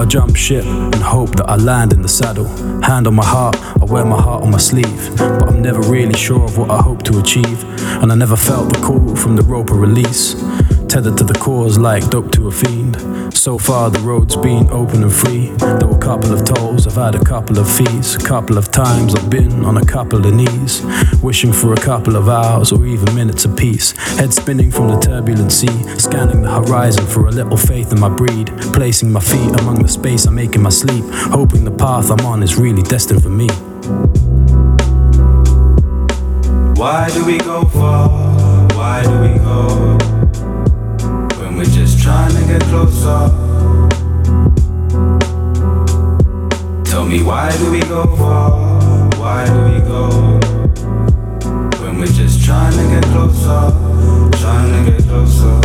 Gotta jump ship and hope that I land in the saddle. Hand on my heart, I wear my heart on my sleeve. But I'm never really sure of what I hope to achieve. And I never felt the call from the rope of release. Tethered to the cause like dope to a fiend. So far, the road's been open and free. Though a couple of tolls, I've had a couple of fees. A couple of times I've been on a couple of knees. Wishing for a couple of hours or even minutes of peace. Head spinning from the turbulent sea. Scanning the horizon for a little faith in my breed. Placing my feet among the space I make in my sleep. Hoping the path I'm on is really destined for me. Why do we go far? Why do we go? Trying to get closer. Tell me why do we go far? Why do we go? When we're just trying to get closer, trying to get closer.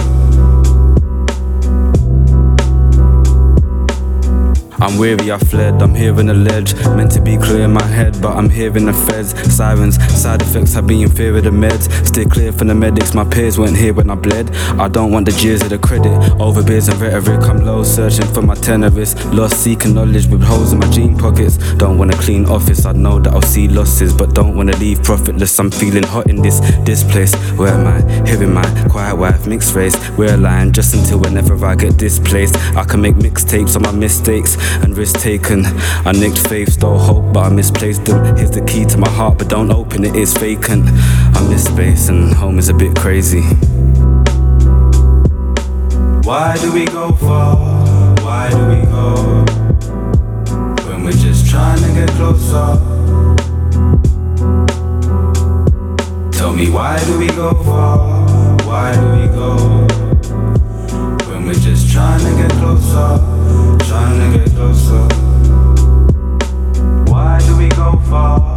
I'm weary, I fled, I'm hearing a ledge. Meant to be clear in my head, but I'm hearing the feds. Sirens, side effects, I've been in fear of the meds. Stay clear from the medics, my peers weren't here when I bled. I don't want the jeers of the credit. Over beers and rhetoric, I'm low, searching for my tenorists. Lost, seeking knowledge with holes in my jean pockets. Don't want a clean office, I know that I'll see losses, but don't wanna leave profitless. I'm feeling hot in this, this place. Where am I? Hearing my quiet wife, mixed race. We're aligned just until whenever I get displaced. I can make mixtapes on my mistakes and risk taken. I nicked faith, stole hope, but I misplaced them. Here's the key to my heart, but don't open it, it's vacant. I miss space, and home is a bit crazy. Why do we go far? Why do we go? When we're just trying to get closer. Tell me why do we go far? Why do we go? When we're just trying to get closer to get closer. Why do we go far?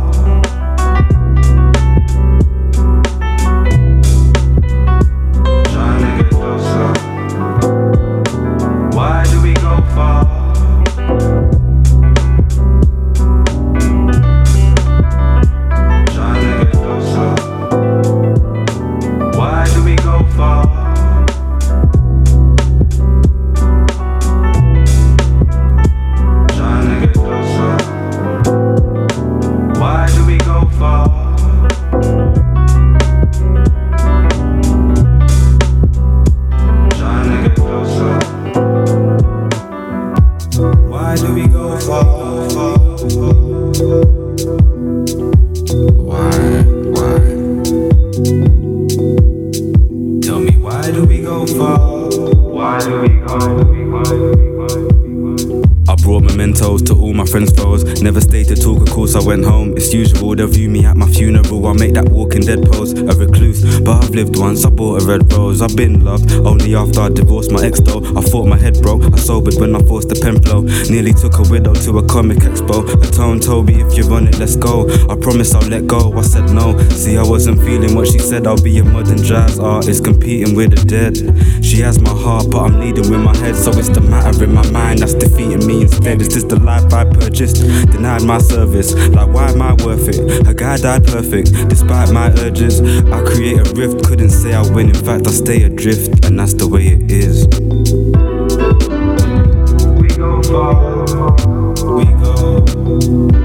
I've been loved only after I divorced my ex though. I thought my head broke, I sobered when I forced the pen flow. Nearly took a widow to a comic expo. A tone told me if you're on it, let's go. I promise I'll let go. I said no. See, I wasn't feeling what she said. I'll be a modern jazz artist competing with the dead. She has my heart, but I'm leading with my head. So it's the matter in my mind that's defeating me instead. This is this the life I purchased? Denied my service. Like, why am I worth it? A guy died perfect, despite my urges. I create a rift, couldn't say I win. In fact, I stay adrift, and that's the way it is. We go far, we go.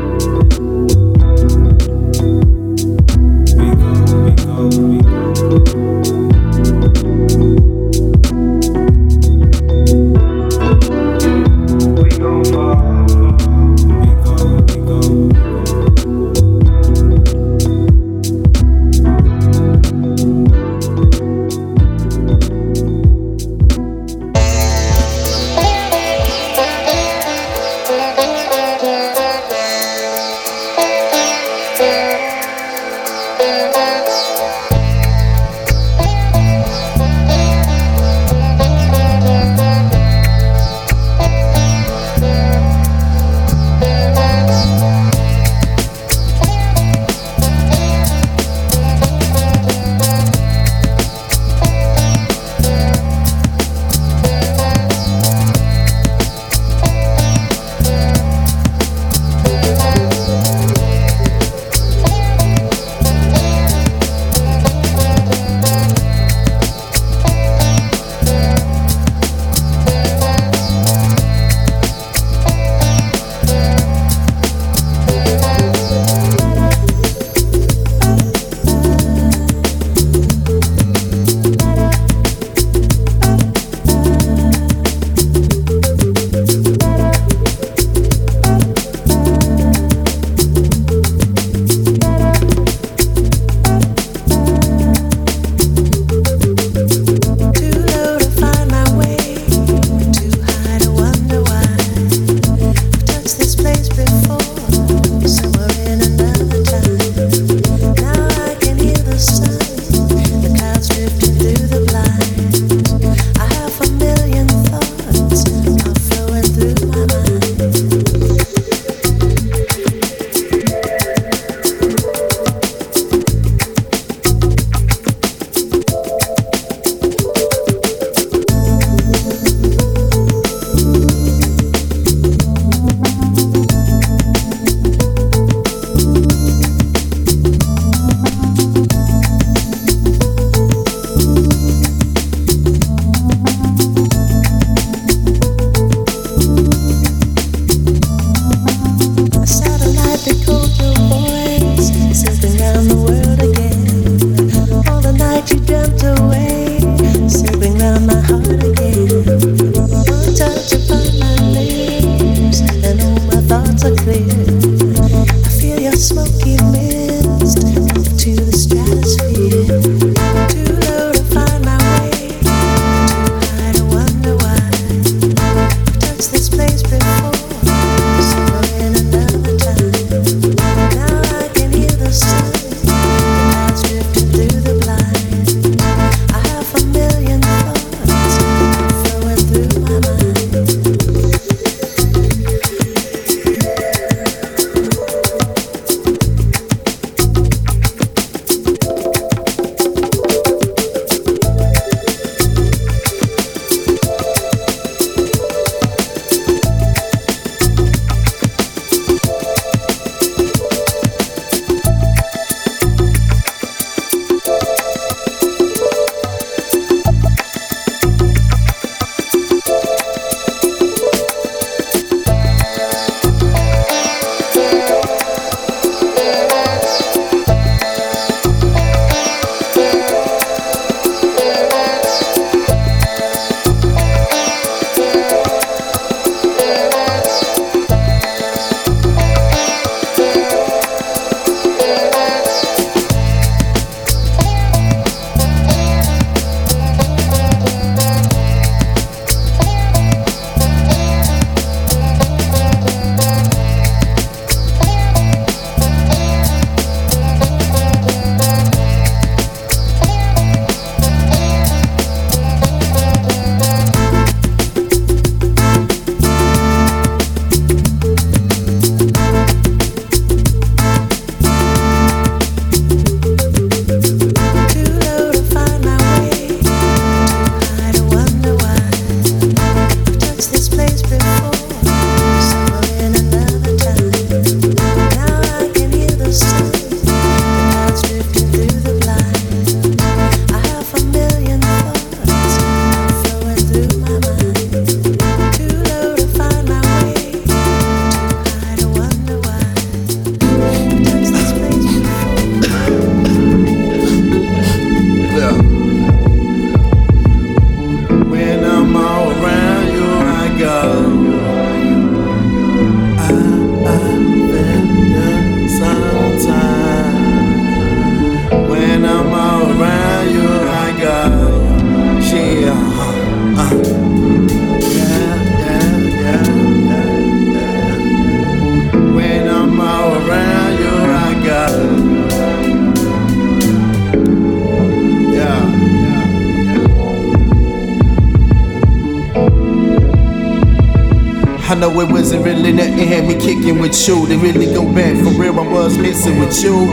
You. They really go back for real. I was missing with you.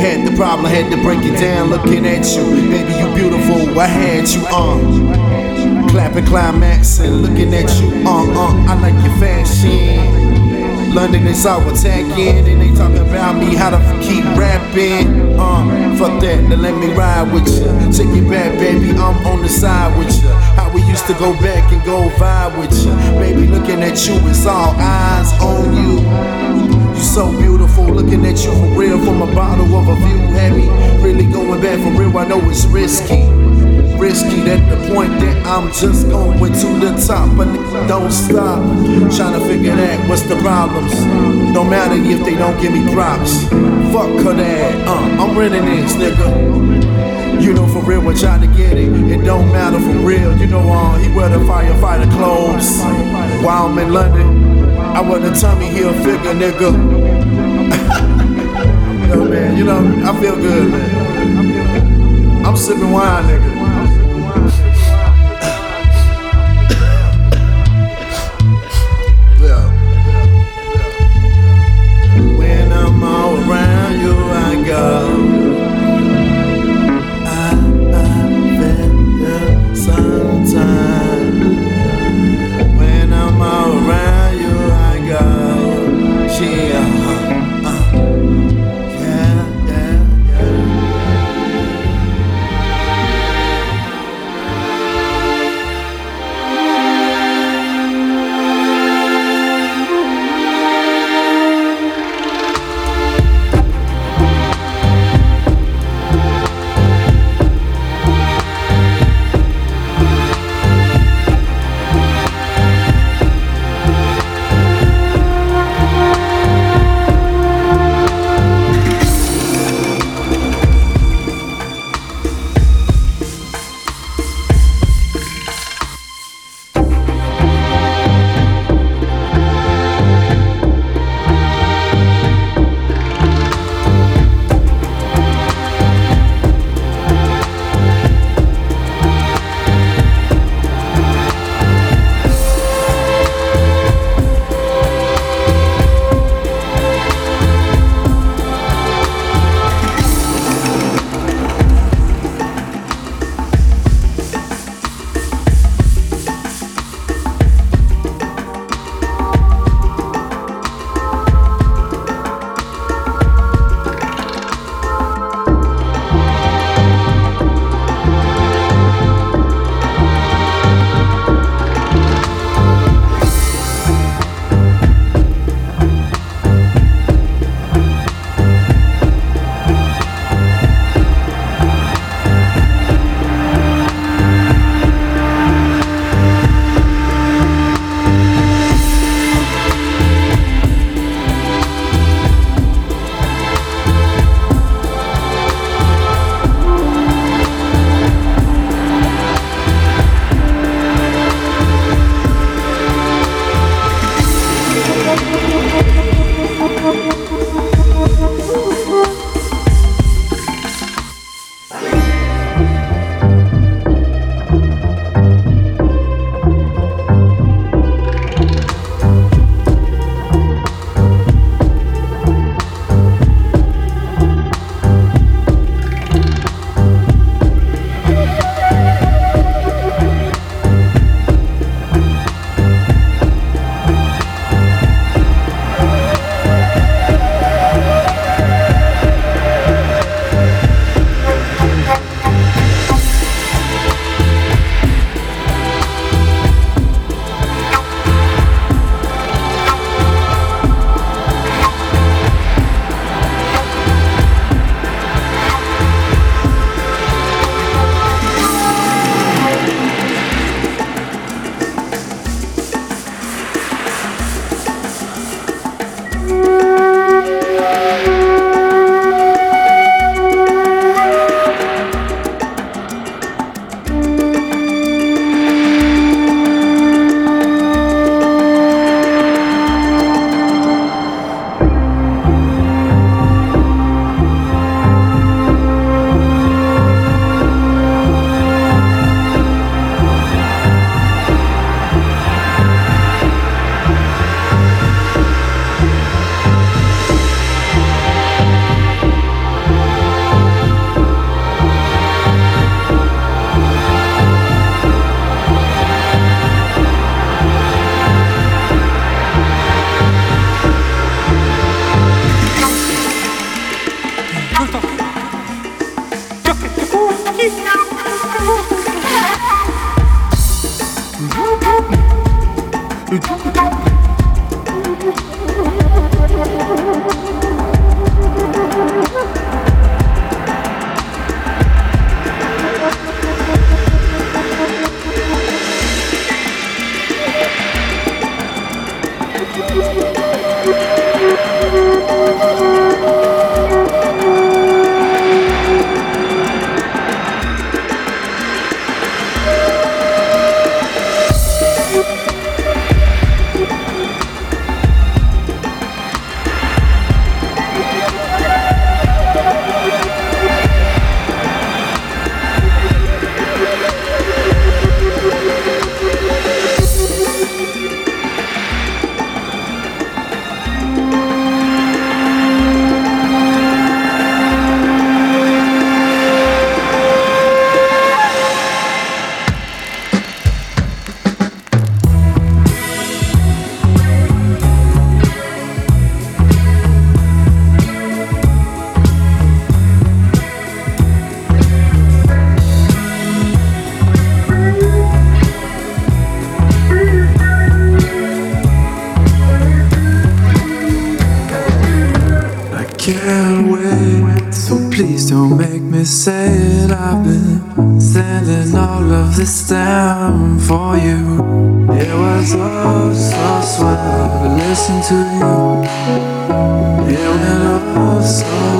Had the problem, had to break it down. Looking at you, baby, you beautiful. I had you on. Uh, clapping climax and looking at you. Uh uh, I like your fashion. London is all attacking, and they talking about me how to keep rapping. Uh, fuck that, then let me ride with you. Take it back, baby, I'm on the side with you. Used to go back and go vibe with you. Baby, looking at you, it's all eyes on you. You so beautiful, looking at you for real from a bottle of a view. Heavy, really going back for real. I know it's risky risky at the point that I'm just going to the top, but don't stop. Trying to figure out what's the problems. Don't matter if they don't give me props. Fuck her dad, uh, I'm renting this, nigga. You know for real, we're trying to get it. It don't matter for real. You know, uh, he wear the firefighter clothes while I'm in London. I wear the Tommy Hilfiger, nigga. you know, man, you know, I feel good, man. I'm sipping wine, nigga. Oh, so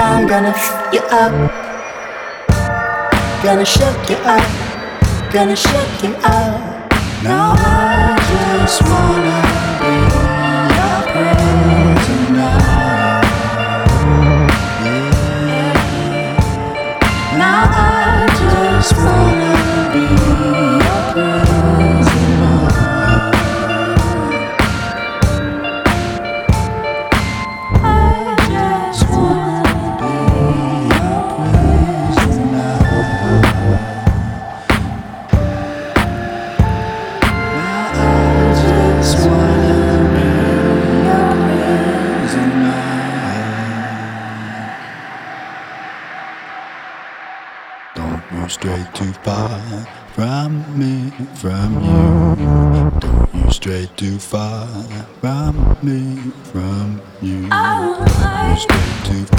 shake you up. Gonna shake you up, gonna shake you up now I just wanna from you. Don't move straight too far from me, from you. Don't move straight too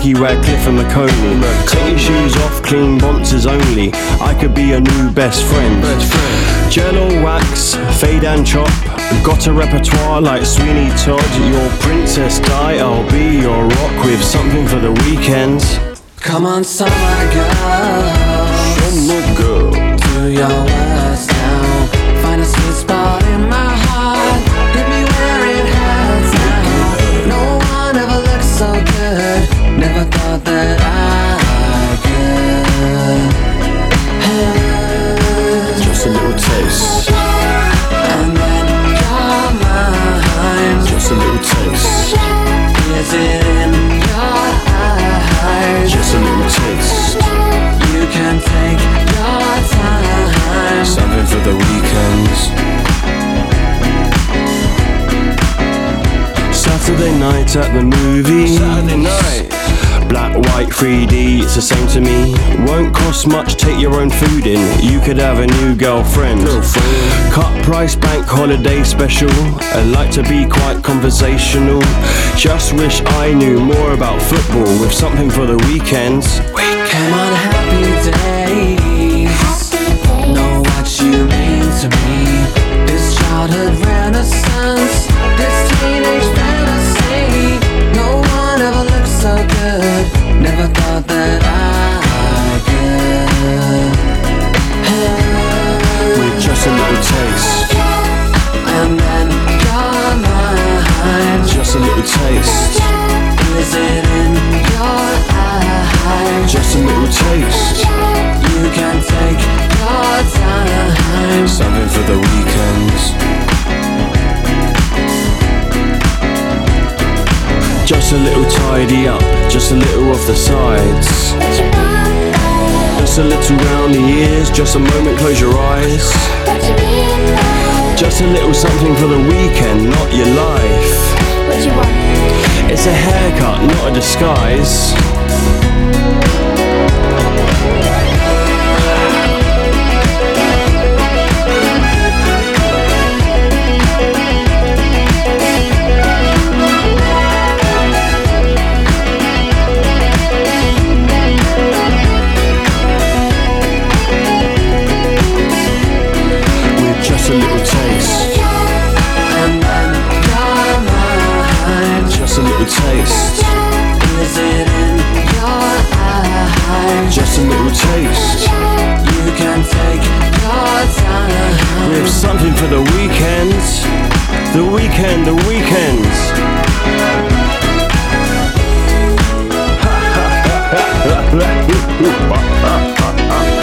Jackie Radcliffe and Macaulay. Take your shoes off, clean bonces only. I could be your new best friend. Gel or wax, fade and chop. Got a repertoire like Sweeney Todd. Your princess Di, I'll be your rock with something for the weekends. Come on, summer girl, Summer girl. do your worst now. Find a sweet spot in my the weekends. Saturday night at the movies. Saturday night. Black, white, 3D, it's the same to me. Won't cost much, take your own food in. You could have a new girlfriend. Cut price bank holiday special. I like to be quite conversational. Just wish I knew more about football with something for the weekends. Come on, happy days. Childhood renaissance, the sides. Just a little round the ears, just a moment, close your eyes. Just a little something for the weekend, not your life. It's a haircut, not a disguise. Something for the weekends. The weekend, the weekends.